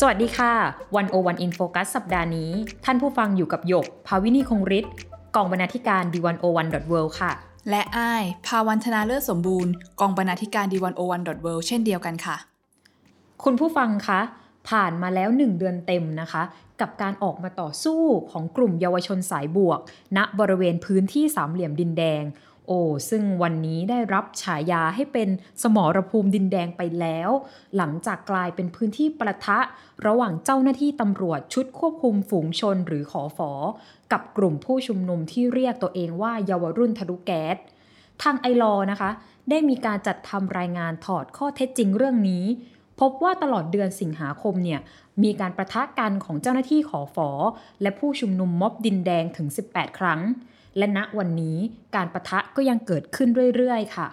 สวัสดีค่ะ One O One In Focus สัปดาห์นี้ ท่านผู้ฟังอยู่กับหยก ภาวินีคงฤทธิ์กองบรรณาธิการ The One O One dot world ค่ะ และอ้ายภาวันธนาเลิศสมบูรณ์ กองบรรณาธิการ The One O One dot world เช่นเดียวกันค่ะ คุณผู้ฟังคะ ผ่านมาแล้วหนึ่งเดือนเต็มนะคะ กับการออกมาต่อสู้ของกลุ่มเยาวชนสายบวก ณบริเวณพื้นที่สามเหลี่ยมดินแดง โอ้ซึ่งวันนี้ได้รับฉายาให้เป็นสมรภูมิดินแดงไปแล้ว หลังจากกลายเป็นพื้นที่ประทะ ระหว่างเจ้าหน้าที่ตำรวจชุดควบคุมฝูงชนหรือขอฟอกับกลุ่มผู้ชุมนุมที่เรียกตัวเองว่าเยาวรุ่นทะลุแก๊ส ทางไอรอนะคะ ได้มีการจัดทำรายงานถอดข้อเท็จจริงเรื่องนี้ พบว่าตลอดเดือนสิงหาคมเนี่ยมีการประทะกันของเจ้าหน้าที่ขอฟอและผู้ชุมนุมม็อบดินแดงถึง 18 ครั้ง และณวันนี้การประทะก็ยังเกิดขึ้นเรื่อยๆ ค่ะ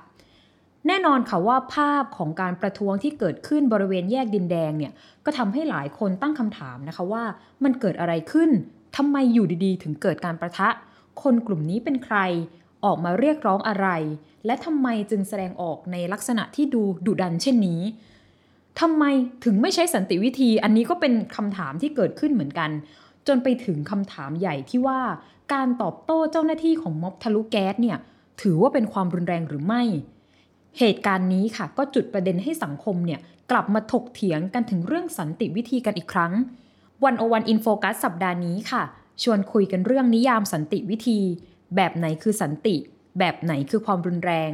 แน่นอนค่ะว่าภาพของการประท้วงที่เกิดขึ้นบริเวณแยกดินแดงเนี่ยก็ทำให้หลายคนตั้งคำถามนะคะว่ามันเกิดอะไรขึ้นทำไมอยู่ดีๆ ถึงเกิดการประทะ คนกลุ่มนี้เป็นใครออกมาเรียกร้องอะไร และทำไมจึงแสดงออกในลักษณะที่ดูดุดันเช่นนี้ทำไมถึงไม่ใช้สันติวิธี อันนี้ก็เป็นคำถามที่เกิดขึ้นเหมือนกัน จนไปถึงคำถามใหญ่ที่ว่า การตอบโต้เจ้าหน้าที่ของม็อบทะลุแก๊สเนี่ยถือว่าเป็นความรุนแรงหรือไม่ เหตุการณ์นี้ค่ะก็จุดประเด็นให้สังคมเนี่ยกลับมาถกเถียงกันถึงเรื่องสันติวิธีกันอีกครั้ง One O One In Focus สัปดาห์นี้ค่ะ ชวนคุยกันเรื่องนิยามสันติวิธี แบบไหนคือสันติ แบบไหนคือความรุนแรง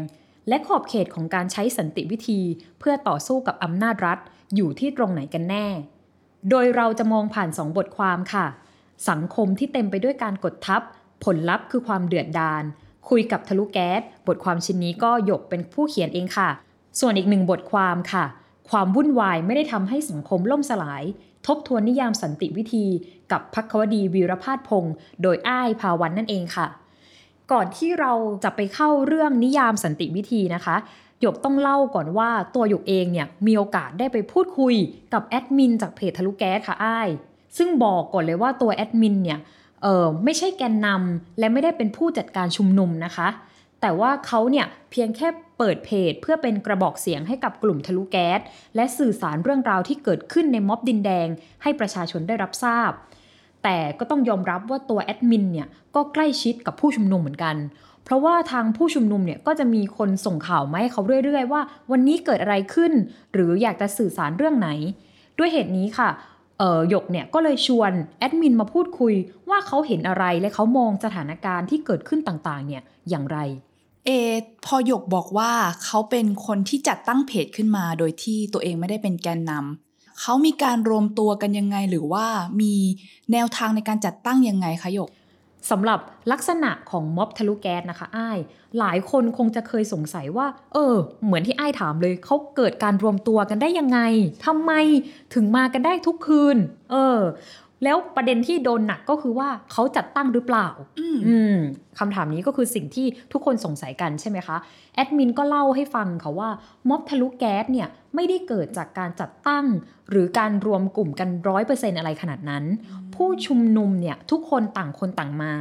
และขอบเขตของการใช้สันติวิธี เพื่อต่อสู้กับอำนาจรัฐอยู่ที่ตรงไหนกันแน่ โดยเราจะมองผ่านสองบทความค่ะ สังคมที่เต็มไปด้วยการกดทับ ผลลัพธ์คือความเดือดดาล คุยกับทะลุแก๊ส บทความชิ้นนี้ก็หยกเป็นผู้เขียนเองค่ะ ส่วนอีกหนึ่งบทความค่ะ ความวุ่นวายไม่ได้ทำให้สังคมล่มสลาย ทบทวนนิยามสันติวิธี กับพักควดีวีรพาดพงศ์โดยอ้ายภาวันนั่นเองค่ะ ก่อนที่เราจะไปเข้าเรื่องนิยามสันติวิธีนะคะหยกต้องเล่าก่อนว่าตัวหยกเองเนี่ยมีโอกาสได้ไปพูดคุยกับแอดมินจากเพจทะลุแก๊สค่ะอ้าย ซึ่งบอกก่อนเลยว่าตัวแอดมินเนี่ยเออไม่ใช่แกนนำและไม่ได้เป็นผู้จัดการชุมนุมนะคะ แต่ว่าเขาเนี่ยเพียงแค่เปิดเพจ เพื่อเป็นกระบอกเสียงให้กับกลุ่มทะลุแก๊ส และสื่อสารเรื่องราวที่เกิดขึ้นในม็อบดินแดง ให้ประชาชนได้รับทราบ แต่ก็ต้องยอมรับว่าตัวแอดมินเนี่ยก็ใกล้ชิดกับผู้ชุมนุมเหมือนกันเพราะว่าทางผู้ชุมนุมเนี่ยก็จะมีคนส่งข่าวมาให้เขาเรื่อยๆ ว่า วันนี้เกิดอะไรขึ้น หรืออยากจะสื่อสารเรื่องไหน ด้วยเหตุนี้ค่ะ หยกเนี่ยก็เลยชวนแอดมินมาพูดคุยว่าเขาเห็นอะไรและเขามองสถานการณ์ที่เกิดขึ้นต่างๆ เนี่ยอย่างไร เอ พอหยกบอกว่าเขาเป็นคนที่จัดตั้งเพจขึ้นมาโดยที่ตัวเองไม่ได้เป็นแกนนำเขามีการรวมตัวกันยังไงหรือว่ามีแนวทางในการจัดตั้งยังไงคะหยก สำหรับลักษณะของม็อบทะลุแก๊สนะคะอ้าย หลายคนคงจะเคยสงสัยว่า เออ เหมือนที่อ้ายถามเลยเขาเกิดการรวมตัวกันได้ยังไงทำไมถึงมากันได้ทุกคืน เออ แล้วประเด็นที่โดนหนักก็คือว่าเขาจัดตั้งหรือเปล่า อืมคำถามนี้ก็คือสิ่งที่ทุกคนสงสัยกันใช่ไหมคะ แอดมินก็เล่าให้ฟังค่ะว่าม็อบทะลุแก๊สเนี่ยไม่ได้เกิดจากการจัดตั้ง หรือการรวมกลุ่มกันร้อยเปอร์เซ็นอะไรขนาดนั้น ผู้ชุมนุมเนี่ยทุกคนต่างคนต่างมา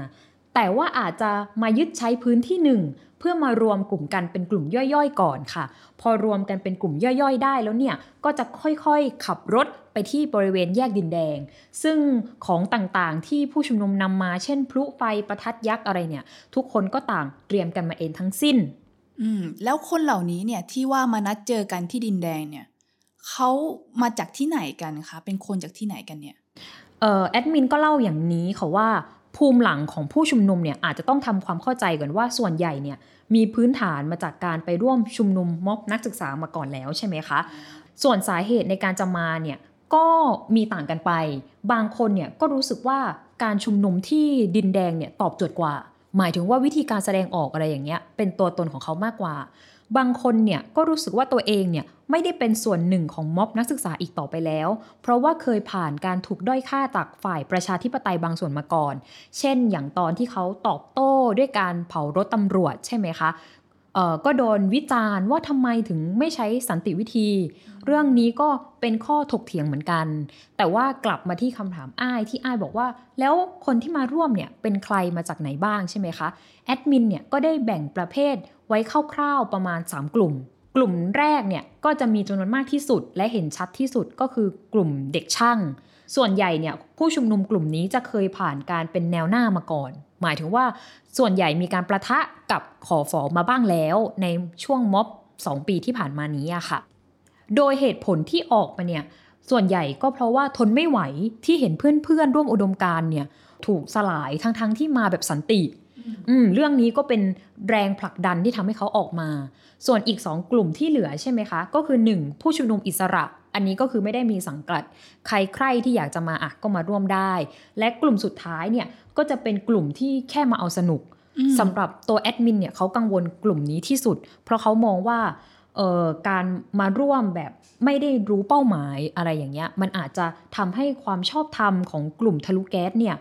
แต่ว่าอาจจะมายึดใช้พื้นที่หนึ่งเพื่อมารวมกลุ่มกันเป็นกลุ่มย่อยๆ ก่อนค่ะ พอรวมกันเป็นกลุ่มย่อยๆ ได้แล้วเนี่ยก็จะค่อยๆ ขับรถไปที่บริเวณแยกดินแดง ซึ่งของต่างๆที่ผู้ชุมนุมนำมาเช่น พลุไฟประทัดยักษ์อะไรเนี่ย ทุกคนก็ต่างเตรียมกันมาเองทั้งสิ้น อืมแล้วคนเหล่านี้เนี่ยที่ว่ามานัดเจอกันที่ดินแดงเนี่ยเขามาจากที่ไหนกันคะเป็นคนจากที่ไหนกันเนี่ยเอ่อแอดมินก็เล่าอย่างนี้ค่ะว่า ภูมิหลังของผู้ชุมนุมเนี่ยอาจจะต้องทำความเข้าใจก่อนว่าส่วนใหญ่เนี่ยมีพื้นฐานมาจากการไปร่วมชุมนุมม็อบนักศึกษามาก่อนแล้วใช่ไหมคะ ส่วนสาเหตุในการจะมาเนี่ยก็มีต่างกันไป บางคนเนี่ยก็รู้สึกว่าการชุมนุมที่ดินแดงเนี่ยตอบโจทย์กว่า หมายถึงว่าวิธีการแสดงออกอะไรอย่างเงี้ยเป็นตัวตนของเขามากกว่า บางคนเนี่ยก็รู้สึกว่าตัวเองเนี่ยไม่ได้เป็นส่วนหนึ่งของม็อบนักศึกษาอีกต่อไปแล้ว เพราะว่าเคยผ่านการถูกด้อยค่าจากฝ่ายประชาธิปไตยบางส่วนมาก่อน เช่น อย่างตอนที่เขาตอบโต้ด้วยการเผารถตำรวจใช่ไหมคะก็โดนวิจารณ์ว่าทำไมถึงไม่ใช้สันติวิธี เรื่องนี้ก็เป็นข้อถกเถียงเหมือนกัน แต่ว่ากลับมาที่คำถามอ้ายที่อ้ายบอกว่า แล้วคนที่มาร่วมเนี่ยเป็นใครมาจากไหนบ้างใช่ไหมคะแอดมินเนี่ยก็ได้แบ่งประเภท ไว้คร่าวๆประมาณ 3 กลุ่ม กลุ่มแรกเนี่ยก็จะมีจำนวนมากที่สุด และเห็นชัดที่สุดก็คือกลุ่มเด็กช่าง ส่วนใหญ่เนี่ยผู้ชุมนุมกลุ่มนี้จะเคยผ่านการเป็นแนวหน้ามาก่อน หมายถึงว่าส่วนใหญ่มีการประทะกับขอฟอมาบ้างแล้ว ในช่วงม็อบ 2 ปีที่ผ่านมานี้อะค่ะ โดยเหตุผลที่ออกมาเนี่ยส่วนใหญ่ก็เพราะว่าทนไม่ไหวที่เห็นเพื่อนๆร่วมอุดมการเนี่ยถูกสลายทั้งๆที่มาแบบสันติ อืมเรื่องนี้ก็เป็นแรงผลักดันที่ทำให้เขาออกมา ส่วนอีก 2 กลุ่มที่เหลือใช่ไหมคะ ก็คือ 1. ผู้ชุมนุมอิสระ อันนี้ก็คือไม่ได้มีสังกัด ใครใครที่อยากจะมาอะก็มาร่วมได้ และกลุ่มสุดท้ายเนี่ยก็จะเป็นกลุ่มที่แค่มาเอาสนุกอืมสำหรับตัวแอดมินเนี่ยเขากังวลกลุ่มนี้ที่สุด เพราะเขามองว่าเอ่อการมาร่วมแบบไม่ได้รู้เป้าหมายอะไรอย่างเงี้ยมันอาจจะทำให้ความชอบธรรมของกลุ่มทะลุแก๊สเนี่ย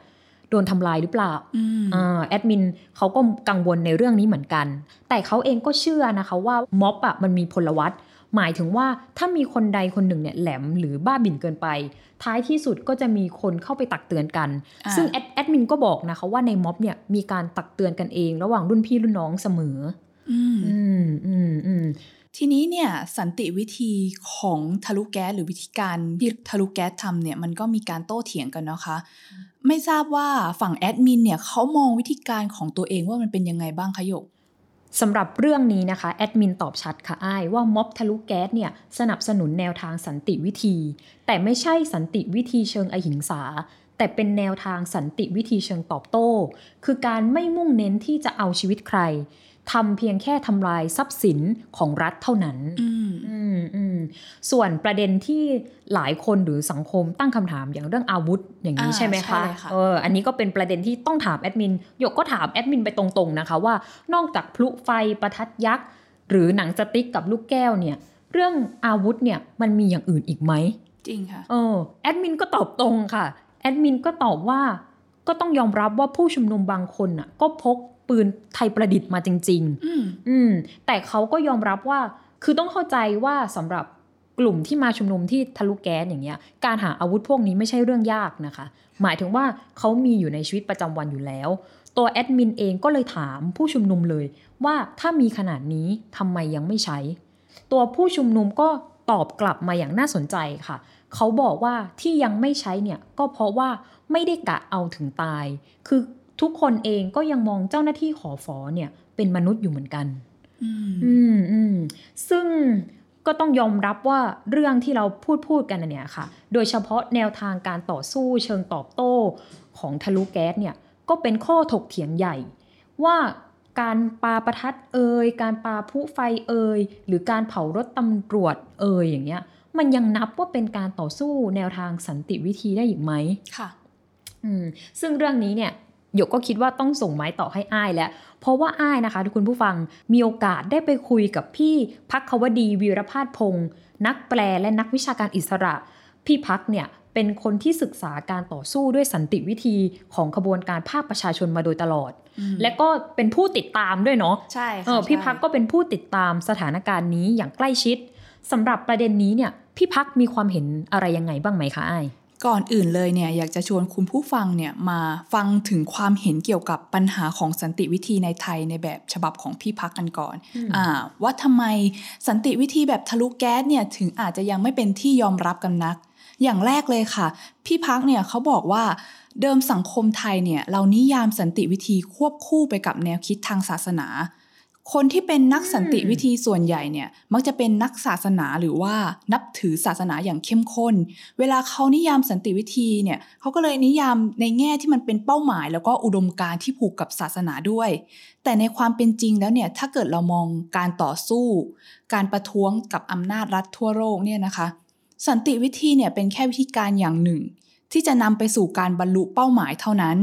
โดนทำลายหรือเปล่าอืมอ่าแอดมินเขาก็กังวลในเรื่องนี้เหมือนกัน แต่เขาเองก็เชื่อนะคะว่าม็อบอะมันมีพลวัตหมายถึงว่าถ้ามีคนใดคนหนึ่งเนี่ยแหลมหรือบ้าบิ่นเกินไป ท้ายที่สุดก็จะมีคนเข้าไปตักเตือนกันอ่าซึ่งแอดแอดมินก็บอกนะคะว่าในม็อบเนี่ยมีการตักเตือนกันเอง ระหว่างรุ่นพี่รุ่นน้องเสมออืมอืมอืมอืมทีนี้เนี่ยสันติวิธีของทะลุแก๊สหรือวิธีการที่ทะลุแก๊สทำเนี่ยมันก็มีการโต้เถียงกันนะคะ ไม่ทราบว่าฝั่งแอดมินเนี่ยเขามองวิธีการของตัวเองว่ามันเป็นยังไงบ้างคะหยกสำหรับเรื่องนี้นะคะแอดมินตอบชัดค่ะอ้ายว่าม็อบทะลุแก๊สเนี่ยสนับสนุนแนวทางสันติวิธี แต่ไม่ใช่สันติวิธีเชิงอหิงสา แต่เป็นแนวทางสันติวิธีเชิงตอบโต้ คือการไม่มุ่งเน้นที่จะเอาชีวิตใคร ทำเพียงแค่ทำลายทรัพย์สินของรัฐเท่านั้นอืมอืมอืมส่วนประเด็นที่หลายคนหรือสังคมตั้งคำถามอย่างเรื่องอาวุธอย่างนี้อ่าใช่ไหมใช่คะเลยค่ะเอออันนี้ก็เป็นประเด็นที่ต้องถามแอดมินหยกก็ถามแอดมินไปตรงๆนะคะว่านอกจากพลุไฟประทัดยักษ์ หรือหนังสติ๊กกับลูกแก้วเนี่ย เรื่องอาวุธเนี่ยมันมีอย่างอื่นอีกไหมจริงค่ะเออแอดมินก็ตอบตรงค่ะแอดมินก็ตอบว่าก็ต้องยอมรับว่าผู้ชุมนุมบางคนน่ะก็พก ปืนไทยประดิษฐ์มาจริงๆอืมอืมแต่เขาก็ยอมรับว่าคือต้องเข้าใจว่าสำหรับกลุ่มที่มาชุมนุมที่ทะลุแก๊สอย่างเงี้ย การหาอาวุธพวกนี้ไม่ใช่เรื่องยากนะคะ หมายถึงว่าเขามีอยู่ในชีวิตประจำวันอยู่แล้ว ตัวแอดมินเองก็เลยถามผู้ชุมนุมเลย ว่าถ้ามีขนาดนี้ทำไมยังไม่ใช้ ตัวผู้ชุมนุมก็ตอบกลับมาอย่างน่าสนใจค่ะ เขาบอกว่าที่ยังไม่ใช้เนี่ยก็เพราะว่าไม่ได้กะเอาถึงตาย คือ ทุกคนเองก็ยังมองเจ้าหน้าที่ขอฟอเนี่ยเป็นมนุษย์อยู่เหมือนกัน อืมอืมอืมซึ่งก็ต้องยอมรับว่าเรื่องที่เราพูดพูดกันน่ะเนี่ยค่ะ โดยเฉพาะแนวทางการต่อสู้เชิงตอบโต้ของทะลุแก๊สเนี่ยก็เป็นข้อถกเถียงใหญ่ ว่าการปาประทัดเอ่ยการปาพลุไฟเอ่ยหรือการเผารถตำรวจเอ่ยอย่างเงี้ย มันยังนับว่าเป็นการต่อสู้แนวทางสันติวิธีได้อีกไหมค่ะ อืมซึ่งเรื่องนี้เนี่ย หยกก็คิดว่าต้องส่งไม้ต่อให้อ้ายแล้ว เพราะว่าอ้ายนะคะ ทุกคุณผู้ฟังมีโอกาสได้ไปคุยกับพี่พักควดีวีรพาสพงศ์นักแปลและนักวิชาการอิสระ พี่พักเนี่ยเป็นคนที่ศึกษาการต่อสู้ด้วยสันติวิธีของขบวนการภาคประชาชนมาโดยตลอดอืมและก็เป็นผู้ติดตามด้วยเนาะใช่เอค่ะอพี่ใช่พักก็เป็นผู้ติดตามสถานการณ์นี้อย่างใกล้ชิดสำหรับประเด็นนี้เนี่ยพี่พักมีความเห็นอะไรยังไงบ้างไหมคะอ้าย ก่อนอื่นเลยเนี่ยอยากจะชวนคุณผู้ฟังเนี่ยมาฟังถึงความเห็นเกี่ยวกับปัญหาของสันติวิธีในไทยในแบบฉบับของพี่พักกันก่อนอืมอ่าว่าทำไมสันติวิธีแบบทะลุแก๊สเนี่ยถึงอาจจะยังไม่เป็นที่ยอมรับกันนัก อย่างแรกเลยค่ะ พี่พักเนี่ยเขาบอกว่าเดิมสังคมไทยเนี่ยเรานิยามสันติวิธีควบคู่ไปกับแนวคิดทางศาสนา คนที่เป็นนักสันติวิธีส่วนใหญ่เนี่ยมักจะเป็นนักศาสนาหรือว่านับถือศาสนาอย่างเข้มข้น เวลาเขานิยามสันติวิธีเนี่ยเขาก็เลยนิยามในแง่ที่มันเป็นเป้าหมาย แล้วก็อุดมการณ์ที่ผูกกับศาสนาด้วย แต่ในความเป็นจริงแล้วเนี่ยถ้าเกิดเรามองการต่อสู้ การประท้วงกับอำนาจรัฐทั่วโลกเนี่ยนะคะ สันติวิธีเนี่ยเป็นแค่วิธีการอย่างหนึ่ง ที่จะนำไปสู่การบรรลุเป้าหมายเท่านั้น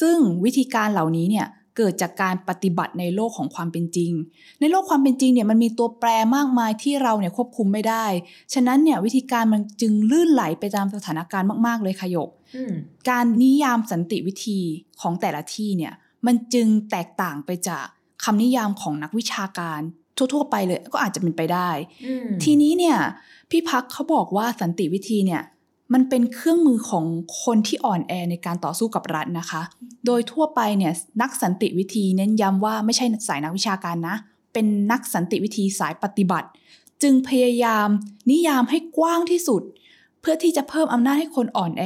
ซึ่งวิธีการเหล่านี้เนี่ย เกิดจากการปฏิบัติในโลกของความเป็นจริง ในโลกความเป็นจริงเนี่ยมันมีตัวแปรมากมายที่เราเนี่ยควบคุมไม่ได้ ฉะนั้นเนี่ยวิธีการมันจึงลื่นไหลไปตามสถานการณ์มาก ๆ เลยขยกอืมการนิยามสันติวิธีของแต่ละที่เนี่ยมันจึงแตกต่างไปจากคำนิยามของนักวิชาการทั่ว ๆ ไปเลยก็อาจจะเป็นไปได้อืมทีนี้เนี่ยพี่พักเขาบอกว่าสันติวิธีเนี่ย มันเป็นเครื่องมือของคนที่อ่อนแอในการต่อสู้กับรัฐนะคะ โดยทั่วไปเนี่ยนักสันติวิธีเน้นย้ำว่าไม่ใช่สายนักวิชาการนะ เป็นนักสันติวิธีสายปฏิบัติ จึงพยายามนิยามให้กว้างที่สุด เพื่อที่จะเพิ่มอำนาจให้คนอ่อนแอ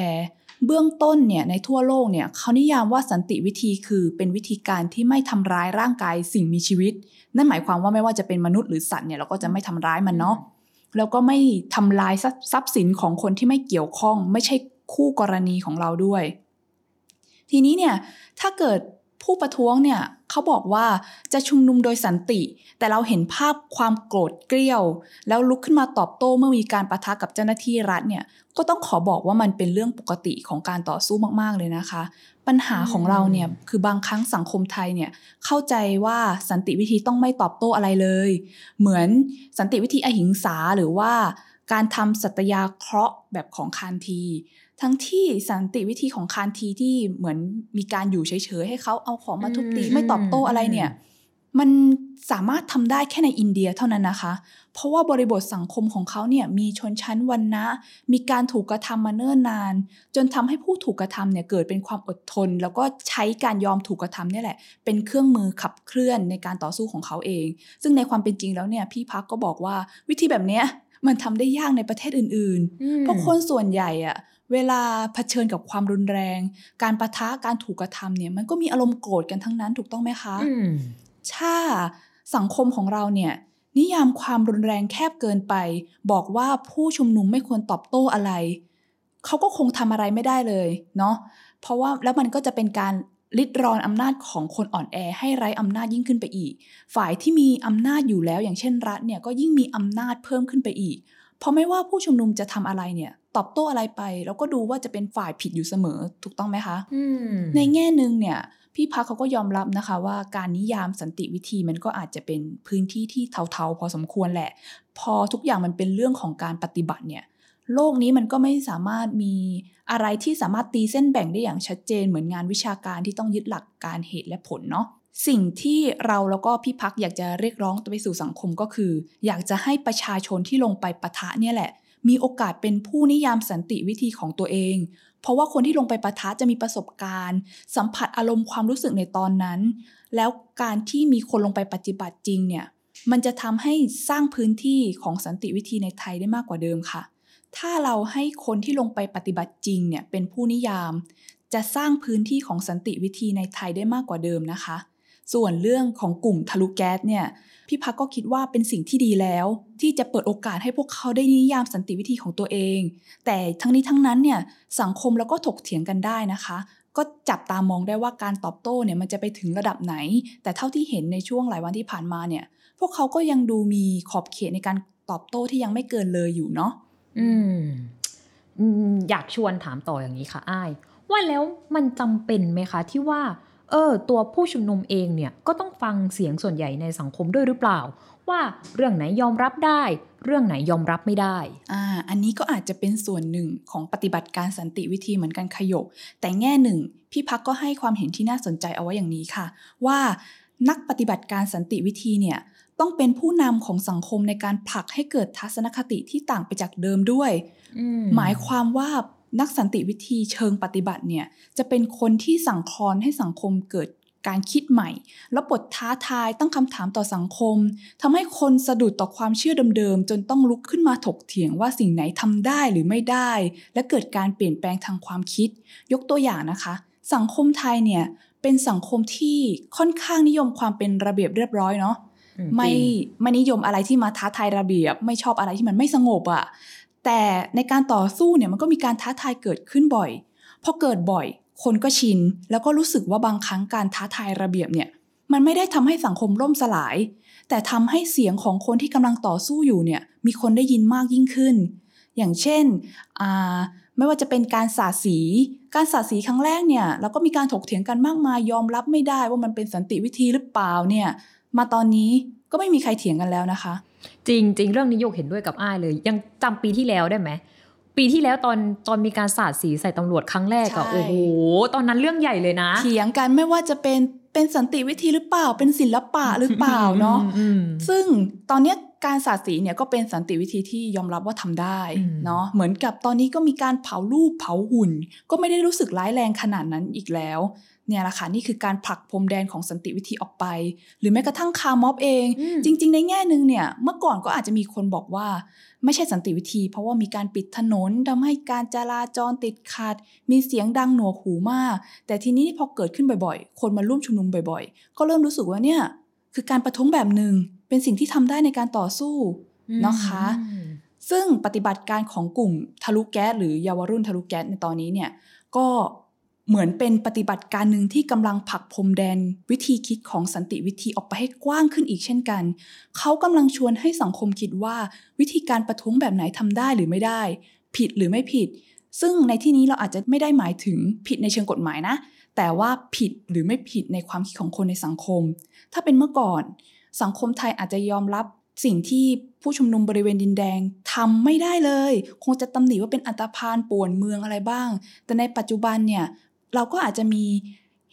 เบื้องต้นเนี่ยในทั่วโลกเนี่ยเขานิยามว่าสันติวิธีคือเป็นวิธีการที่ไม่ทำร้ายร่างกายสิ่งมีชีวิต นั่นหมายความว่าไม่ว่าจะเป็นมนุษย์หรือสัตว์เนี่ยเราก็จะไม่ทำร้ายมันเนาะ แล้วก็ไม่ทำลายทรัพย์สินของคนที่ไม่เกี่ยวข้อง ไม่ใช่คู่กรณีของเราด้วย ทีนี้เนี่ยถ้าเกิดผู้ประท้วงเนี่ยเขาบอกว่าจะชุมนุมโดยสันติ แต่เราเห็นภาพความโกรธเกรี้ยว แล้วลุกขึ้นมาตอบโต้เมื่อมีการประทะกับเจ้าหน้าที่รัฐเนี่ยก็ต้องขอบอกว่ามันเป็นเรื่องปกติของการต่อสู้มากๆเลยนะคะ ปัญหาของเราเนี่ยคือบางครั้งสังคมไทยเนี่ยเข้าใจว่าสันติวิธีต้องไม่ตอบโต้อะไรเลย เหมือนสันติวิธีอหิงสาหรือว่าการทำสัตยาเคราะห์แบบของคานที ทั้งที่สันติวิธีของคานทีที่เหมือนมีการอยู่เฉยๆให้เขาเอาของมาทุบตีไม่ตอบโต้อะไรเนี่ย มันสามารถทำได้แค่ในอินเดียเท่านั้นนะคะ เพราะว่าบริบทสังคมของเขาเนี่ยมีชนชั้นวรรณะ มีการถูกกระทำมาเนิ่นนาน จนทำให้ผู้ถูกกระทำเนี่ยเกิดเป็นความอดทน แล้วก็ใช้การยอมถูกกระทำเนี่ยแหละ เป็นเครื่องมือขับเคลื่อนในการต่อสู้ของเขาเอง ซึ่งในความเป็นจริงแล้วเนี่ยพี่พักก็บอกว่าวิธีแบบเนี้ยมันทำได้ยากในประเทศอื่นๆอืมเพราะคนส่วนใหญ่อะเวลาเผชิญกับความรุนแรง การประทะการถูกกระทำเนี่ยมันก็มีอารมณ์โกรธกันทั้งนั้นถูกต้องไหมคะอืม ถ้าสังคมของเราเนี่ยนิยามความรุนแรงแคบเกินไป บอกว่าผู้ชุมนุมไม่ควรตอบโต้อะไร เขาก็คงทำอะไรไม่ได้เลยเนาะเพราะว่าแล้วมันก็จะเป็นการลิดรอนอำนาจของคนอ่อนแอให้ไร้อำนาจยิ่งขึ้นไปอีก ฝ่ายที่มีอำนาจอยู่แล้วอย่างเช่นรัฐเนี่ยก็ยิ่งมีอำนาจเพิ่มขึ้นไปอีก เพราะไม่ว่าผู้ชุมนุมจะทำอะไรเนี่ย ตอบโต้อะไรไป แล้วก็ดูว่าจะเป็นฝ่ายผิดอยู่เสมอถูกต้องไหมคะอืมในแง่หนึ่งเนี่ย พี่พักเขาก็ยอมรับนะคะว่าการนิยามสันติวิธีมันก็อาจจะเป็นพื้นที่ที่เทาๆ พอสมควรแหละ พอทุกอย่างมันเป็นเรื่องของการปฏิบัติเนี่ยโลกนี้มันก็ไม่สามารถมีอะไรที่สามารถตีเส้นแบ่งได้อย่างชัดเจนเหมือนงานวิชาการที่ต้องยึดหลักการเหตุและผลเนาะสิ่งที่เราแล้วก็พี่พักอยากจะเรียกร้องไปสู่สังคมก็คือ อยากจะให้ประชาชนที่ลงไปปะทะเนี่ยแหละ มีโอกาสเป็นผู้นิยามสันติวิธีของตัวเอง เพราะว่าคนที่ลงไปประทะจะมีประสบการณ์ สัมผัสอารมณ์ความรู้สึกในตอนนั้น แล้วการที่มีคนลงไปปฏิบัติจริงเนี่ยมันจะทำให้สร้างพื้นที่ของสันติวิธีในไทยได้มากกว่าเดิมค่ะ ถ้าเราให้คนที่ลงไปปฏิบัติจริงเนี่ยเป็นผู้นิยาม จะสร้างพื้นที่ของสันติวิธีในไทยได้มากกว่าเดิมนะคะ ส่วนเรื่องของกลุ่มทะลุแก๊สเนี่ย พี่พักก็คิดว่าเป็นสิ่งที่ดีแล้ว ที่จะเปิดโอกาสให้พวกเขาได้นิยามสันติวิธีของตัวเอง แต่ทั้งนี้ทั้งนั้นเนี่ยสังคมแล้วก็ถกเถียงกันได้นะคะ ก็จับตามองได้ว่าการตอบโต้เนี่ยมันจะไปถึงระดับไหน แต่เท่าที่เห็นในช่วงหลายวันที่ผ่านมาเนี่ย พวกเขาก็ยังดูมีขอบเขตในการตอบโต้ที่ยังไม่เกินเลยอยู่เนาะอืมอยากชวนถามต่ออย่างนี้ค่ะอ้ายว่าแล้วมันจำเป็นไหมคะที่ว่า เออ ตัวผู้ชุมนุมเองเนี่ยก็ต้องฟังเสียงส่วนใหญ่ในสังคมด้วยหรือเปล่า ว่าเรื่องไหนยอมรับได้ เรื่องไหนยอมรับไม่ได้อ่าอันนี้ก็อาจจะเป็นส่วนหนึ่งของปฏิบัติการสันติวิธีเหมือนกันขยก แต่แง่หนึ่ง พี่พักก็ให้ความเห็นที่น่าสนใจเอาไว้อย่างนี้ค่ะ ว่านักปฏิบัติการสันติวิธีเนี่ยต้องเป็นผู้นำของสังคมในการผลักให้เกิดทัศนคติที่ต่างไปจากเดิมด้วยอืมหมายความว่า นักสันติวิธีเชิงปฏิบัติเนี่ยจะเป็นคนที่สั่งคลอนให้สังคมเกิดการคิดใหม่ แล้วบทท้าทายตั้งคำถามต่อสังคมทำให้คนสะดุดต่อความเชื่อเดิมๆ จนต้องลุกขึ้นมาถกเถียงว่าสิ่งไหนทำได้หรือไม่ได้ และเกิดการเปลี่ยนแปลงทางความคิด ยกตัวอย่างนะคะ สังคมไทยเนี่ยเป็นสังคมที่ค่อนข้างนิยมความเป็นระเบียบเรียบร้อยเนาะอืไม่จริงไม่นิยมอะไรที่มาท้าทายระเบียบ ไม่ชอบอะไรที่มันไม่สงบอะ่ะ แต่ในการต่อสู้เนี่ยมันก็มีการท้าทายเกิดขึ้นบ่อย พอเกิดบ่อย คนก็ชิน แล้วก็รู้สึกว่าบางครั้งการท้าทายระเบียบเนี่ย มันไม่ได้ทำให้สังคมล่มสลาย แต่ทำให้เสียงของคนที่กำลังต่อสู้อยู่เนี่ย มีคนได้ยินมากยิ่งขึ้น อย่างเช่น ไม่ว่าจะเป็นการสาดสี การสาดสีครั้งแรกเนี่ย เราก็มีการถกเถียงกันมากมาย ยอมรับไม่ได้ว่ามันเป็นสันติวิธีหรือเปล่าเนี่ย มาตอนนี้ ก็ไม่มีใครเถียงกันแล้วนะคะ จริงจริงเรื่องนี้โยกเห็นด้วยกับอ้ายเลย ยังจำปีที่แล้วได้ไหมปีที่แล้วตอนตอนมีการสาดสีใส่ตำรวจครั้งแรกอะใช่โอ้โหตอนนั้นเรื่องใหญ่เลยนะเถียงกันไม่ว่าจะเป็นเป็นสันติวิธีหรือเปล่า เป็นศิลปะหรือเปล่าเนาะอืมซึ่งตอนเนี้ยการสาดสีเนี่ยก็เป็นสันติวิธีที่ยอมรับว่าทำได้อืมเนาะเหมือนกับตอนนี้ก็มีการเผารูปเผาหุ่น ก็ไม่ได้รู้สึกร้ายแรงขนาดนั้นอีกแล้ว เนี่ยแหละค่ะนี่คือการผลักพรมแดนของสันติวิธีออกไป หรือแม้กระทั่งคาร์ม็อบเองอืมจริง ๆ ในแง่หนึ่งเนี่ยเมื่อก่อนก็อาจจะมีคนบอกว่า ไม่ใช่สันติวิธี เพราะว่ามีการปิดถนนทำให้การจราจรติดขัดมีเสียงดังหนวกหูมาก แต่ทีนี้พอเกิดขึ้นบ่อยๆ คนมาร่วมชุมนุมบ่อย ๆ ก็เริ่มรู้สึกว่าเนี่ยคือการประท้วงแบบหนึ่งเป็นสิ่งที่ทำได้ในการต่อสู้นะคะอืมซึ่งปฏิบัติการของกลุ่มทะลุแก๊สหรือเยาวรุ่นทะลุแก๊สในตอนนี้เนี่ยก็ เหมือนเป็นปฏิบัติการหนึ่งที่กำลังผลักพรมแดน วิธีคิดของสันติวิธีออกไปให้กว้างขึ้นอีกเช่นกัน เขากำลังชวนให้สังคมคิดว่าวิธีการประท้วงแบบไหนทำได้หรือไม่ได้ ผิดหรือไม่ผิด ซึ่งในที่นี้เราอาจจะไม่ได้หมายถึงผิดในเชิงกฎหมายนะ แต่ว่าผิดหรือไม่ผิดในความคิดของคนในสังคม ถ้าเป็นเมื่อก่อน สังคมไทยอาจจะยอมรับสิ่งที่ผู้ชุมนุมบริเวณดินแดงทำไม่ได้เลย คงจะตำหนิว่าเป็นอันตรพานป่วนเมืองอะไรบ้าง แต่ในปัจจุบันเนี่ย เราก็อาจจะมี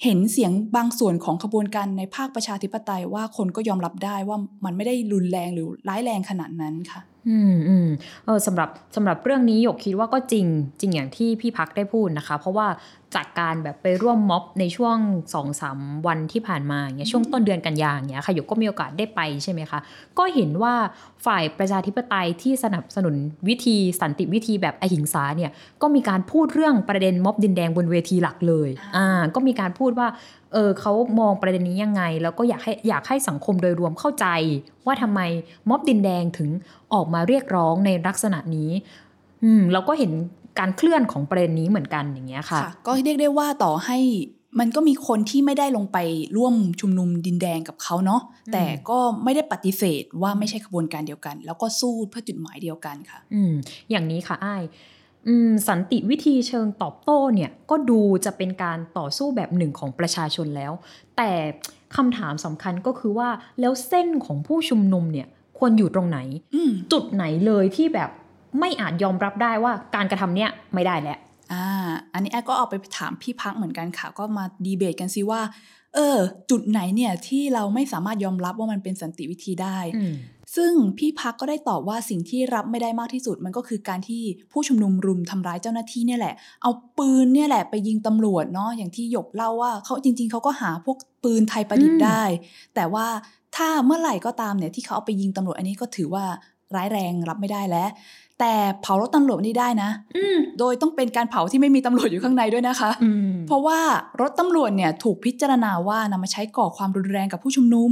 เห็นเสียงบางส่วนของขบวนการในภาคประชาธิปไตยว่าคนก็ยอมรับได้ว่ามันไม่ได้รุนแรงหรือร้ายแรงขนาดนั้นค่ะ อืมอืมเออสำหรับสำหรับเรื่องนี้หยกคิดว่าก็จริงจริงอย่างที่พี่พักได้พูดนะคะ เพราะว่า จากการแบบไปร่วมม็อบในช่วง2อสวันที่ผ่านมาอย่างเงี้ยช่วงต้นเดือนกันยาอย่างเงี้ยค่ะหยกก็มีโอกาสได้ไปใช่ไหมคะ ก็เห็นว่าฝ่ายประชาธิปไตยที่สนับสนุนวิธีสันติวิธีแบบอหิงสาเนี่ยก็มีการพูดเรื่องประเด็นม็อบดินแดงบนเวทีหลักเลยอ่าก็มีการพูดว่าเออเขามองประเด็นนี้ยังไง แล้วก็อยากให้อยากให้สังคมโดยรวมเข้าใจ ว่าทำไมม็อบดินแดงถึงออกมาเรียกร้องในลักษณะนี้อืมเราก็เห็น การเคลื่อนของประเด็นนี้เหมือนกันอย่างเงี้ยค่ะ ก็เรียกได้ว่าต่อให้มันก็มีคนที่ไม่ได้ลงไปร่วมชุมนุมดินแดงกับเขาเนาะแต่ก็ไม่ได้ปฏิเสธว่าไม่ใช่ขบวนการเดียวกัน แล้วก็สู้เพื่อจุดหมายเดียวกันค่ะ อืม อย่างนี้ค่ะอ้ายอืมสันติวิธีเชิงตอบโต้เนี่ยก็ดูจะเป็นการต่อสู้แบบหนึ่งของประชาชนแล้ว แต่คำถามสำคัญก็คือว่าแล้วเส้นของผู้ชุมนุมเนี่ยควรอยู่ตรงไหนอืมจุดไหนเลยที่แบบ ไม่อาจยอมรับได้ว่าการกระทำเนี่ยไม่ได้แล้วอ่าอันนี้แอดก็เอาไปถามพี่พักเหมือนกันค่ะ ก็มาดีเบตกันซิว่า เออ จุดไหนเนี่ยที่เราไม่สามารถยอมรับว่ามันเป็นสันติวิธีได้ ซึ่งพี่พักก็ได้ตอบว่าสิ่งที่รับไม่ได้มากที่สุด มันก็คือการที่ผู้ชุมนุมรุมทำร้ายเจ้าหน้าที่เนี่ยแหละ เอาปืนเนี่ยแหละไปยิงตำรวจเนาะอย่างที่หยกเล่าว่าเขาจริง ๆเขาก็หาพวกปืนไทยประดิษอืฐ์มได้ แต่ว่าถ้าเมื่อไหร่ก็ตามเนี่ยที่เขาเอาไปยิงตำรวจอันนี้ก็ถือว่าร้ายแรงรับไม่ได้แล้ว แต่เผารถตำรวจนี่ได้นะอืมโดยต้องเป็นการเผาที่ไม่มีตำรวจอยู่ข้างในด้วยนะคะอืมเพราะว่ารถตำรวจเนี่ยถูกพิจารณาว่านำมาใช้ก่อความรุนแรงกับผู้ชุมนุม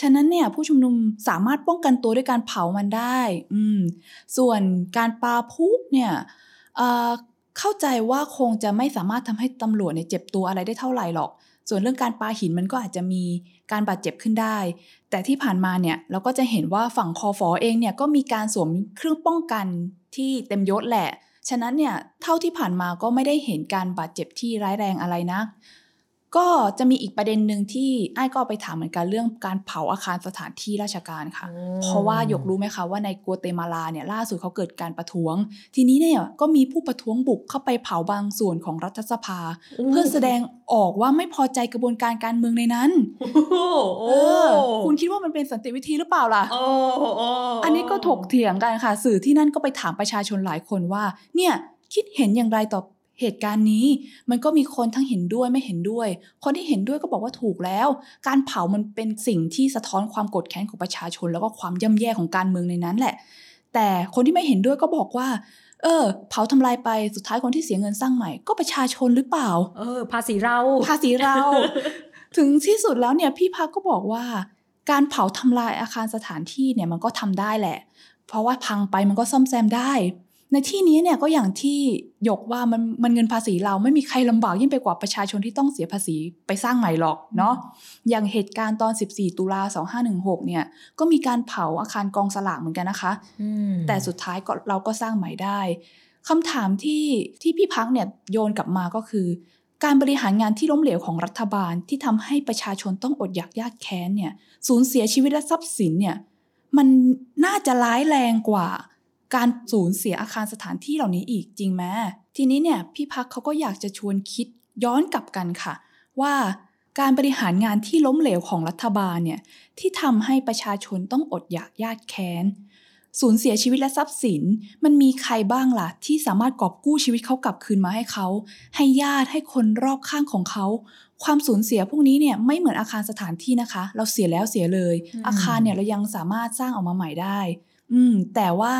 ฉะนั้นเนี่ยผู้ชุมนุมสามารถป้องกันตัวด้วยการเผามันได้ อืมส่วนการปาพุเนี่ยเอ่อเข้าใจว่าคงจะไม่สามารถทำให้ตำรวจเนี่ยเจ็บตัวอะไรได้เท่าไหร่หรอก ส่วนเรื่องการปาหินมันก็อาจจะมีการบาดเจ็บขึ้นได้ แต่ที่ผ่านมาเนี่ยเราก็จะเห็นว่าฝั่งคอฟอเองเนี่ยก็มีการสวมเครื่องป้องกันที่เต็มยศแหละ ฉะนั้นเนี่ยเท่าที่ผ่านมาก็ไม่ได้เห็นการบาดเจ็บที่ร้ายแรงอะไรนะก็ จะมีอีกประเด็นหนึ่งที่ไอ้ายก็เอาไปถามเหมือนกันเรื่องการเผาอาคารสถานที่ราชการค่ะอืมเพราะว่าหยกรู้ไหมคะว่าในกัวเตมาลาเนี่ยล่าสุดเขาเกิดการประท้วง ทีนี้เนี่ยก็มีผู้ประท้วงบุกเข้าไปเผาบางส่วนของรัฐสภา เพื่อแสดงออกว่าไม่พอใจกระบวนการการเมืองในนั้นโอ้โหเออคุณคิดว่ามันเป็นสันติวิธีหรือเปล่าล่ะโอ้โหอันนี้ก็ถกเถียงกันค่ะ สื่อที่นั่นก็ไปถามประชาชนหลายคนว่า เนี่ยคิดเห็นอย่างไรต่อ เหตุการณ์นี้มันก็มีคนทั้งเห็นด้วยไม่เห็นด้วย คนที่เห็นด้วยก็บอกว่าถูกแล้ว การเผามันเป็นสิ่งที่สะท้อนความโกรธแค้นของประชาชน แล้วก็ความย่ำแย่ของการเมืองในนั้นแหละ แต่คนที่ไม่เห็นด้วยก็บอกว่า เออ เผาทำลายไปสุดท้ายคนที่เสียเงินสร้างใหม่ ก็ประชาชนหรือเปล่า เออ ภาษีเรา ภาษีเรา ถึงที่สุดแล้วเนี่ยพี่พักก็บอกว่า การเผาทำลายอาคารสถานที่เนี่ยมันก็ทำได้แหละ เพราะว่าพังไปมันก็ซ่อมแซมได้ ในที่นี้เนี่ยก็อย่างที่หยกว่ามันมันเงินภาษีเราไม่มีใครลำบากยิ่งไปกว่าประชาชนที่ต้องเสียภาษีไปสร้างใหม่หรอกเนาะอย่างเหตุการณ์ตอน 14 ตุลา2516 เนี่ย ก็มีการเผาอาคารกองสลากเหมือนกันนะคะอืมแต่สุดท้ายก็เราก็สร้างใหม่ได้คำถามที่ที่พี่พักเนี่ยโยนกลับมาก็คือ การบริหารงานที่ล้มเหลวของรัฐบาลที่ทำให้ประชาชนต้องอดอยากยากแค้นเนี่ยสูญเสียชีวิตและทรัพย์สินเนี่ยมันน่าจะร้ายแรงกว่า การสูญเสียอาคารสถานที่เหล่านี้อีกจริงไหมทีนี้เนี่ยพี่พักเขาก็อยากจะชวนคิดย้อนกลับกันค่ะ ว่าการบริหารงานที่ล้มเหลวของรัฐบาลเนี่ยที่ทำให้ประชาชนต้องอดอยากยากแค้นสูญเสียชีวิตและทรัพย์สิน มันมีใครบ้างล่ะ ที่สามารถกอบกู้ชีวิตเขากลับคืนมาให้เขา ให้ญาติให้คนรอบข้างของเขา ความสูญเสียพวกนี้เนี่ยไม่เหมือนอาคารสถานที่นะคะ เราเสียแล้วเสียเลยอืมอาคารเนี่ยเรายังสามารถสร้างออกมาใหม่ได้ อืม แต่ว่า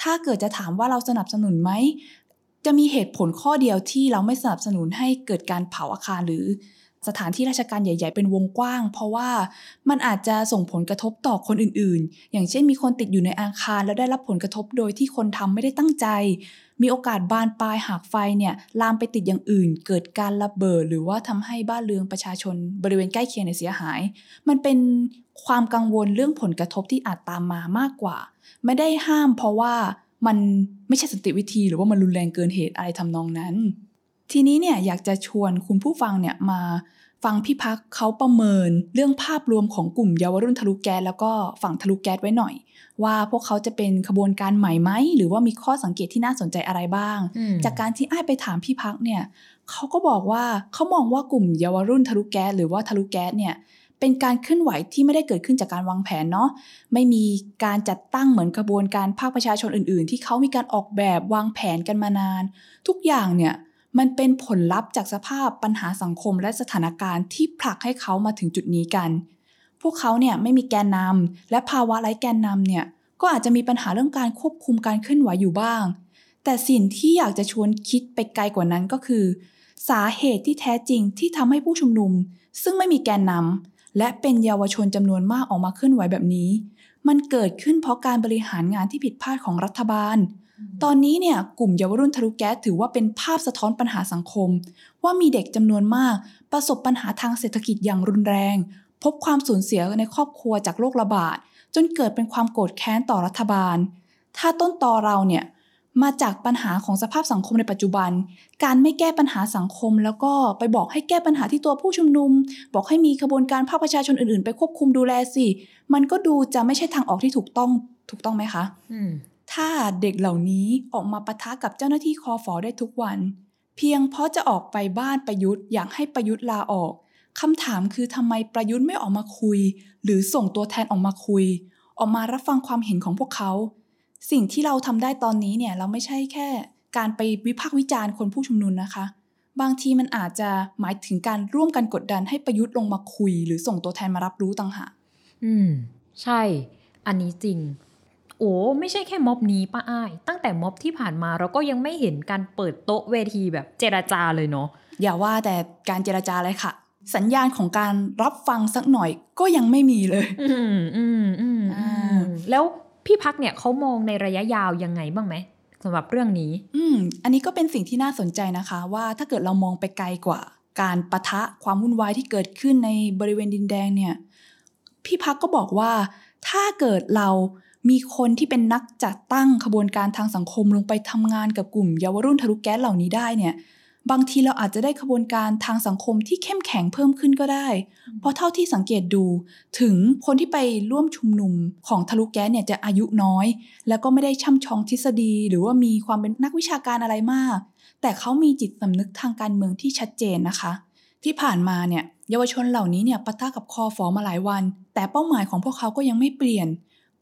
ถ้าเกิดจะถามว่าเราสนับสนุนไหม จะมีเหตุผลข้อเดียวที่เราไม่สนับสนุนให้เกิดการเผาอาคารหรือ สถานที่ราชการใหญ่ ๆ เป็นวงกว้าง เพราะว่ามันอาจจะส่งผลกระทบต่อคนอื่น ๆ อย่างเช่นมีคนติดอยู่ในอาคารแล้วได้รับผลกระทบโดยที่คนทำไม่ได้ตั้งใจ มีโอกาสบานปลายหากไฟเนี่ยลามไปติดอย่างอื่น เกิดการระเบิด หรือว่าทำให้บ้านเรือนประชาชนบริเวณใกล้เคียงเสียหาย มันเป็นความกังวลเรื่องผลกระทบที่อาจตามมามากกว่า ไม่ได้ห้ามเพราะว่ามันไม่ใช่สนติวิธีหรือว่ามันรุนแรงเกินเหตุอะไรทำนองนั้น ทีนี้เนี่ยอยากจะชวนคุณผู้ฟังเนี่ยมา ฟังพี่พักเขาประเมินเรื่องภาพรวมของกลุ่มเยาวรุ่นทะลุแก๊สแล้วก็ฝั่งทะลุแก๊สไว้หน่อย ว่าพวกเขาจะเป็นขบวนการใหม่ไหมหรือว่ามีข้อสังเกตที่น่าสนใจอะไรบ้างอืมจากการที่อ้ายไปถามพี่พักเนี่ยเขาก็บอกว่าเขามองว่ากลุ่มเยาวรุ่นทะลุแก๊สหรือว่าทะลุแก๊สเนี่ยเป็นการเคลื่อนไหวที่ไม่ได้เกิดขึ้นจากการวางแผนเนาะไม่มีการจัดตั้งเหมือนกระบวนการภาคประชาชนอื่น ๆ ที่เขามีการออกแบบวางแผนกันมานาน ทุกอย่างเนี่ย มันเป็นผลลัพธ์จากสภาพปัญหาสังคมและสถานการณ์ที่ผลักให้เขามาถึงจุดนี้กัน พวกเขาเนี่ยไม่มีแกนนำและภาวะไร้แกนนำเนี่ยก็อาจจะมีปัญหาเรื่องการควบคุมการเคลื่อนไหวอยู่บ้าง แต่สิ่งที่อยากจะชวนคิดไปไกลกว่านั้นก็คือ สาเหตุที่แท้จริงที่ทำให้ผู้ชุมนุม ซึ่งไม่มีแกนนำและเป็นเยาวชนจำนวนมากออกมาเคลื่อนไหวแบบนี้ มันเกิดขึ้นเพราะการบริหารงานที่ผิดพลาดของรัฐบาล ตอนนี้เนี่ยกลุ่มเยาวรุ่นทะลุแก๊สถือว่าเป็นภาพสะท้อนปัญหาสังคม ว่ามีเด็กจำนวนมาก ประสบปัญหาทางเศรษฐกิจอย่างรุนแรง พบความสูญเสียในครอบครัวจากโรคระบาด จนเกิดเป็นความโกรธแค้นต่อรัฐบาล ถ้าต้นตอเราเนี่ยมาจากปัญหาของสภาพสังคมในปัจจุบัน การไม่แก้ปัญหาสังคม แล้วก็ไปบอกให้แก้ปัญหาที่ตัวผู้ชุมนุม บอกให้มีขบวนการภาคประชาชนอื่นๆ ไปควบคุมดูแลสิ มันก็ดูจะไม่ใช่ทางออกที่ถูกต้องถูกต้องไหมคะอืม ถ้าเด็กเหล่านี้ออกมาปะทะกับเจ้าหน้าที่คอฟอได้ทุกวัน เพียงเพราะจะออกไปบ้านประยุทธ์อยากให้ประยุทธ์ลาออกคำถามคือทำไมประยุทธ์ไม่ออกมาคุย หรือส่งตัวแทนออกมาคุย ออกมารับฟังความเห็นของพวกเขา สิ่งที่เราทำได้ตอนนี้เนี่ยเราไม่ใช่แค่ การไปวิพากษ์วิจารณ์คนผู้ชุมนุมนะคะ บางทีมันอาจจะหมายถึงการร่วมกันกดดันให้ประยุทธ์ลงมาคุย หรือส่งตัวแทนมารับรู้ต่างหากอืม ใช่ อันนี้จริง โอ้ไม่ใช่แค่ม็อบนี้ป้าอ้าย ตั้งแต่ม็อบที่ผ่านมาเราก็ยังไม่เห็นการเปิดโต๊ะเวทีแบบเจรจาเลยเนาะอย่าว่าแต่การเจรจาเลยค่ะ สัญญาณของการรับฟังสักหน่อยก็ยังไม่มีเลย อืมอืมอืมอ่าอืมแล้วพี่พักเนี่ยเขามองในระยะยาวยังไงบ้างไหมสำหรับเรื่องนี้ อืม อันนี้ก็เป็นสิ่งที่น่าสนใจนะคะ ว่าถ้าเกิดเรามองไปไกลกว่า การปะทะความวุ่นวายที่เกิดขึ้นในบริเวณดินแดงเนี่ย พี่พักก็บอกว่าถ้าเกิดเรา มีคนที่เป็นนักจัดตั้งขบวนการทางสังคมลงไปทำงานกับกลุ่มเยาวรุ่นทะลุแก๊สเหล่านี้ได้เนี่ย บางทีเราอาจจะได้ขบวนการทางสังคมที่เข้มแข็งเพิ่มขึ้นก็ได้ เพราะเท่าที่สังเกตดู ถึงคนที่ไปร่วมชุมนุมของทะลุแก๊สเนี่ยจะอายุน้อย แล้วก็ไม่ได้ช่ำชองทฤษฎี หรือว่ามีความเป็นนักวิชาการอะไรมาก แต่เขามีจิตสำนึกทางการเมืองที่ชัดเจนนะคะ ที่ผ่านมาเนี่ยเยาวชนเหล่านี้เนี่ยปะทะกับคอฟอมาหลายวัน แต่เป้าหมายของพวกเขาก็ยังไม่เปลี่ยน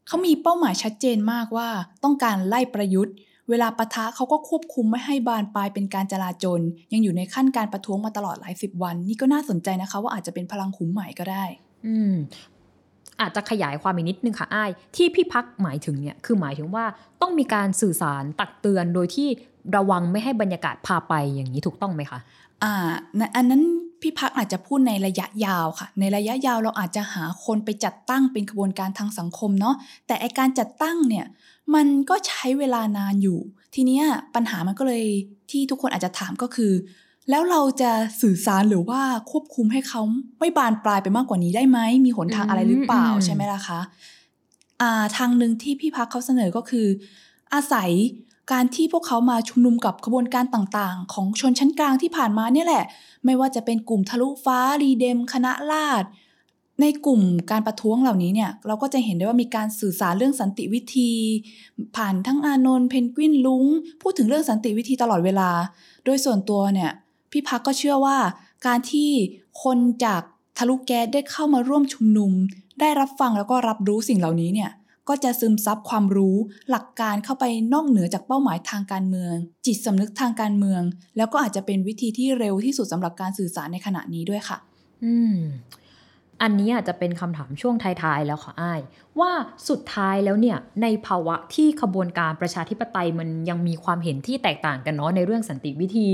เขามีเป้าหมายชัดเจนมากว่าต้องการไล่ประยุทธ์ เวลาปะทะเขาก็ควบคุมไม่ให้บานปลายเป็นการจลาจล ยังอยู่ในขั้นการประท้วงมาตลอดหลายสิบวัน นี่ก็น่าสนใจนะคะ ว่าอาจจะเป็นพลังขุมใหม่ก็ได้ อืมอาจจะขยายความอีกนิดนึงค่ะอ้ายที่พี่พักหมายถึงเนี่ยคือหมายถึงว่าต้องมีการสื่อสารตักเตือนโดยที่ระวังไม่ให้บรรยากาศพาไปอย่างนี้ถูกต้องไหมคะ อ่าในอันนั้นพี่พักอาจจะพูดในระยะยาวค่ะ ในระยะยาวเราอาจจะหาคนไปจัดตั้งเป็นขบวนการทางสังคมเนาะแต่ไอการจัดตั้งเนี่ยมันก็ใช้เวลานานอยู่ ทีเนี้ยปัญหามันก็เลยที่ทุกคนอาจจะถามก็คือ แล้วเราจะสื่อสารหรือว่าควบคุมให้เขาไม่บานปลายไปมากกว่านี้ได้ไหมมีหนทางอะไรหรือเปล่าอืมใช่ไหมล่ะคะอ่าทางหนึ่งที่พี่พักเขาเสนอก็คือ อาศัย การที่พวกเขามาชุมนุมกับขบวนการต่างๆ ของชนชั้นกลางที่ผ่านมาเนี่ยแหละ ไม่ว่าจะเป็นกลุ่มทะลุฟ้า REDEM คณะราษฎรในกลุ่มการประท้วงเหล่านี้เนี่ยเราก็จะเห็นได้ว่ามีการสื่อสารเรื่องสันติวิธี ผ่านทั้งอานนท์เพนกวินลุงพูดถึงเรื่องสันติวิธีตลอดเวลา โดยส่วนตัวเนี่ยพี่พักก็เชื่อว่า การที่คนจากทะลุแก๊สได้เข้ามาร่วมชุมนุม ได้รับฟังแล้วก็รับรู้สิ่งเหล่านี้เนี่ย ก็จะซึมซับความรู้ หลักการเข้าไปนอกเหนือจากเป้าหมายทางการเมือง จิตสำนึกทางการเมือง แล้วก็อาจจะเป็นวิธีที่เร็วที่สุดสำหรับการสื่อสารในขณะนี้ด้วยค่ะ อืมอันนี้อาจจะเป็นคำถามช่วงท้ายๆแล้วค่ะอ้ายว่าสุดท้ายแล้วเนี่ยในภาวะที่ขบวนการประชาธิปไตยมันยังมีความเห็นที่แตกต่างกันเนาะในเรื่องสันติวิธี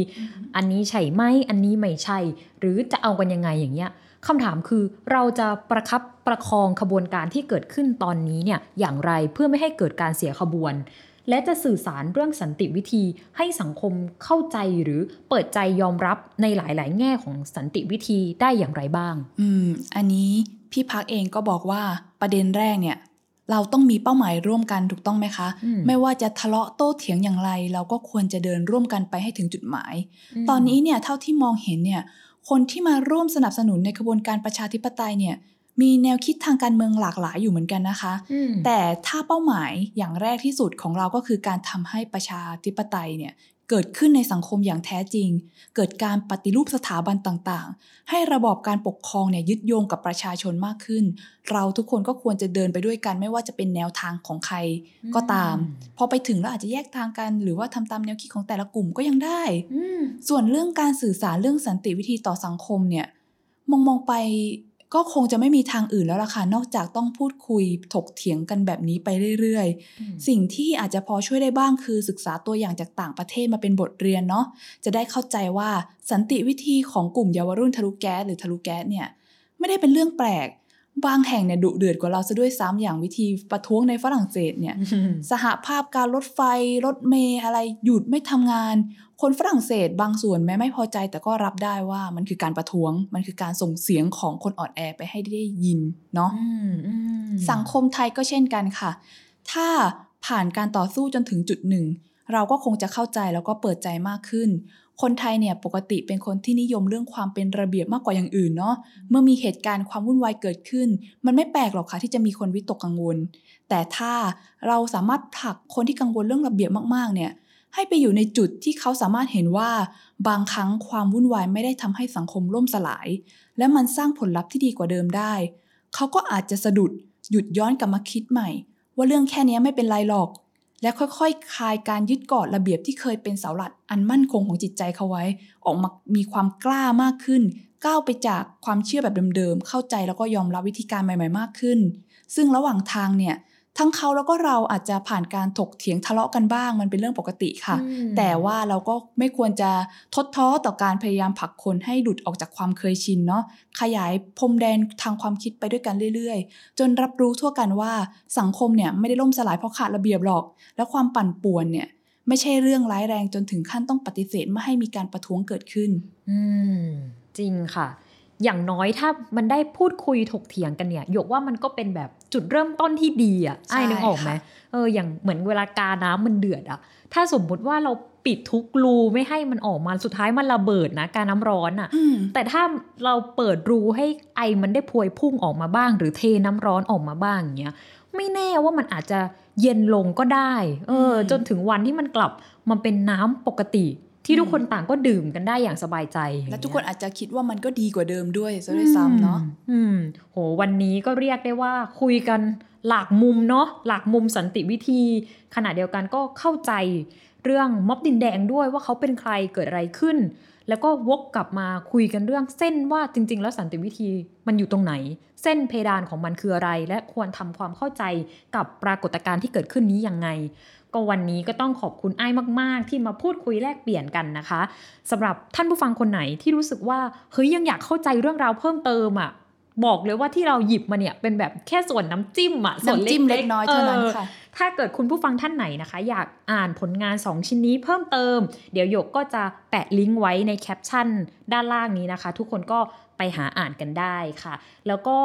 อันนี้ใช่ไหมอันนี้ไม่ใช่ หรือจะเอากันยังไงอย่างเงี้ย คำถามคือเราจะประคับประคองขบวนการที่เกิดขึ้นตอนนี้เนี่ยอย่างไรเพื่อไม่ให้เกิดการเสียขบวน และจะสื่อสารเรื่องสันติวิธีให้สังคมเข้าใจหรือเปิดใจยอมรับในหลาย ๆ แง่ของสันติวิธีได้อย่างไรบ้าง อืม อันนี้พี่พักเองก็บอกว่าประเด็นแรกเนี่ยเราต้องมีเป้าหมายร่วมกันถูกต้องไหมคะอืมไม่ว่าจะทะเลาะโต้เถียงอย่างไร เราก็ควรจะเดินร่วมกันไปให้ถึงจุดหมาย ตอนนี้เนี่ยเท่าที่มองเห็นเนี่ย คนที่มาร่วมสนับสนุนในกระบวนการประชาธิปไตยเนี่ยมีแนวคิดทางการเมืองหลากหลายอยู่เหมือนกันนะคะอืมแต่ถ้าเป้าหมายอย่างแรกที่สุดของเราก็คือการทำให้ประชาธิปไตยเนี่ย เกิดขึ้นในสังคมอย่างแท้จริง เกิดการปฏิรูปสถาบันต่างๆ ให้ระบอบการปกครองเนี่ยยึดโยงกับประชาชนมากขึ้น เราทุกคนก็ควรจะเดินไปด้วยกันไม่ว่าจะเป็นแนวทางของใครก็ตามอืมพอไปถึงแล้วอาจจะแยกทางกัน หรือว่าทำตามแนวคิดของแต่ละกลุ่มก็ยังได้อืมส่วนเรื่องการสื่อสารเรื่องสันติวิธีต่อสังคมเนี่ยมองมองๆไป ก็คงจะไม่มีทางอื่นแล้วล่ะค่ะนอกจากต้องพูดคุยถกเถียงกันแบบนี้ไปเรื่อยๆ สิ่งที่อาจจะพอช่วยได้บ้างคือศึกษาตัวอย่างจากต่างประเทศมาเป็นบทเรียนเนาะจะได้เข้าใจว่าสันติวิธีของกลุ่มเยาวรุ่นทะลุแก๊สหรือทะลุแก๊สเนี่ยไม่ได้เป็นเรื่องแปลก บางแห่งเนี่ยดุเดือดกว่าเราซะด้วยซ้ำอย่างวิธีประท้วงในฝรั่งเศสเนี่ย สหภาพการรถไฟรถเมล์อะไรหยุดไม่ทำงาน คนฝรั่งเศสบางส่วนแม้ไม่พอใจแต่ก็รับได้ว่ามันคือการประท้วง มันคือการส่งเสียงของคนอ่อนแอไปให้ได้ยินเนาะอืมอืมสังคมไทยก็เช่นกันค่ะ ถ้าผ่านการต่อสู้จนถึงจุดหนึ่ง เราก็คงจะเข้าใจแล้วก็เปิดใจมากขึ้น คนไทยเนี่ยปกติเป็นคนที่นิยมเรื่องความเป็นระเบียบมากกว่าอย่างอื่นเนาะ เมื่อมีเหตุการณ์ความวุ่นวายเกิดขึ้น มันไม่แปลกหรอกค่ะที่จะมีคนวิตกกังวล แต่ถ้าเราสามารถผลักคนที่กังวลเรื่องระเบียบมากๆ เนี่ย ให้ไปอยู่ในจุดที่เขาสามารถเห็นว่า บางครั้งความวุ่นวายไม่ได้ทำให้สังคมล่มสลาย และมันสร้างผลลัพธ์ที่ดีกว่าเดิมได้ เขาก็อาจจะสะดุดหยุดย้อนกลับมาคิดใหม่ ว่าเรื่องแค่นี้ไม่เป็นไรหรอก และค่อยๆ คลายการยึดเกาะระเบียบที่เคยเป็นเสาหลักอันมั่นคงของจิตใจเขาไว้ ออกมามีความกล้ามากขึ้น ก้าวไปจากความเชื่อแบบเดิมๆ เข้าใจแล้วก็ยอมรับวิธีการใหม่ ๆ มากขึ้น ซึ่งระหว่างทางเนี่ย ทั้งเขาแล้วก็เราอาจจะผ่านการถกเถียงทะเลาะกันบ้างมันเป็นเรื่องปกติค่ะอืมแต่ว่าเราก็ไม่ควรจะทดท้อต่อการพยายามผลักคนให้หลุดออกจากความเคยชินเนาะขยายพรมแดนทางความคิดไปด้วยกันเรื่อยๆ จนรับรู้ทั่วกันว่าสังคมเนี่ยไม่ได้ล่มสลายเพราะขาดระเบียบหรอก และความปั่นป่วนเนี่ยไม่ใช่เรื่องร้ายแรงจนถึงขั้นต้องปฏิเสธไม่ให้มีการประท้วงเกิดขึ้น อืมจริงค่ะ อย่างน้อยถ้ามันได้พูดคุยถกเถียงกันเนี่ยหยกว่ามันก็เป็นแบบจุดเริ่มต้นที่ดีอะใช่ไอ้ายนึกออกไหมค่ะเอออย่างเหมือนเวลากาน้ำมันเดือดอะ ถ้าสมมุติว่าเราปิดทุกรูไม่ให้มันออกมาสุดท้ายมันระเบิดนะการน้ำร้อนอะอืมแต่ถ้าเราเปิดรูให้ไอมันได้พวยพุ่งออกมาบ้าง หรือเทน้ำร้อนออกมาบ้างอย่างเงี้ยไม่แน่ว่ามันอาจจะเย็นลงก็ได้ เอออืมจนถึงวันที่มันกลับมันเป็นน้ำปกติ ที่ทุกคนต่างก็ดื่มกันได้อย่างสบายใจ และทุกคนอาจจะคิดว่ามันก็ดีกว่าเดิมด้วยซะด้วยซ้ำเนาะอืมอืมโหวันนี้ก็เรียกได้ว่าคุยกันหลากมุมเนาะหลากมุมสันติวิธี ขณะเดียวกันก็เข้าใจเรื่องม็อบดินแดงด้วยว่าเขาเป็นใครเกิดอะไรขึ้น แล้วก็วกกลับมาคุยกันเรื่องเส้นว่าจริง ๆ แล้วสันติวิธีมันอยู่ตรงไหน เส้นเพดานของมันคืออะไร และควรทำความเข้าใจกับปรากฏการณ์ที่เกิดขึ้นนี้ยังไง ก็วันนี้ก็ต้องขอบคุณไอ้ายมาก ๆ ที่มาพูดคุยแลกเปลี่ยนกันนะคะสำหรับท่านผู้ฟังคนไหนที่รู้สึกว่าเฮ้ยยังอยากเข้าใจเรื่องราวเพิ่มเติมอะบอกเลยว่าที่เราหยิบมาเนี่ยเป็นแบบแค่ส่วนน้ำจิ้มอะส่วนน้ำจิ้มเล็กน้อยเท่านั้นค่ะถ้าเกิดคุณผู้ฟังท่านไหนนะคะ อยากอ่านผลงาน 2 ชิ้นนี้เพิ่มเติม เดี๋ยวหยกก็จะแปะลิงก์ไว้ในแคปชั่นด้านล่างนี้นะคะ ทุกคนก็ไปหาอ่านกันได้ค่ะ แล้วก็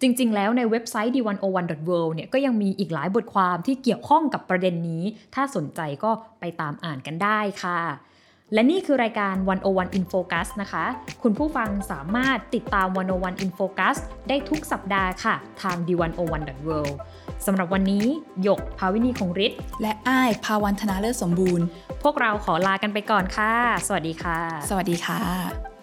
จริง ๆ แล้วในเว็บไซต์ d101.world เนี่ยก็ยังมีอีกหลายบทความที่เกี่ยวข้องกับประเด็นนี้ ถ้าสนใจก็ไปตามอ่านกันได้ค่ะ และนี่คือรายการ 101 in focus นะคะ คุณผู้ฟังสามารถติดตาม 101 in focus ได้ทุกสัปดาห์ค่ะ ทาง d101.world สำหรับวันนี้หยกภาวินีคงฤทธิ์และอ้ายภาวันธนาเลิศสมบูรณ์ พวกเราขอลากันไปก่อนค่ะ สวัสดีค่ะ สวัสดีค่ะ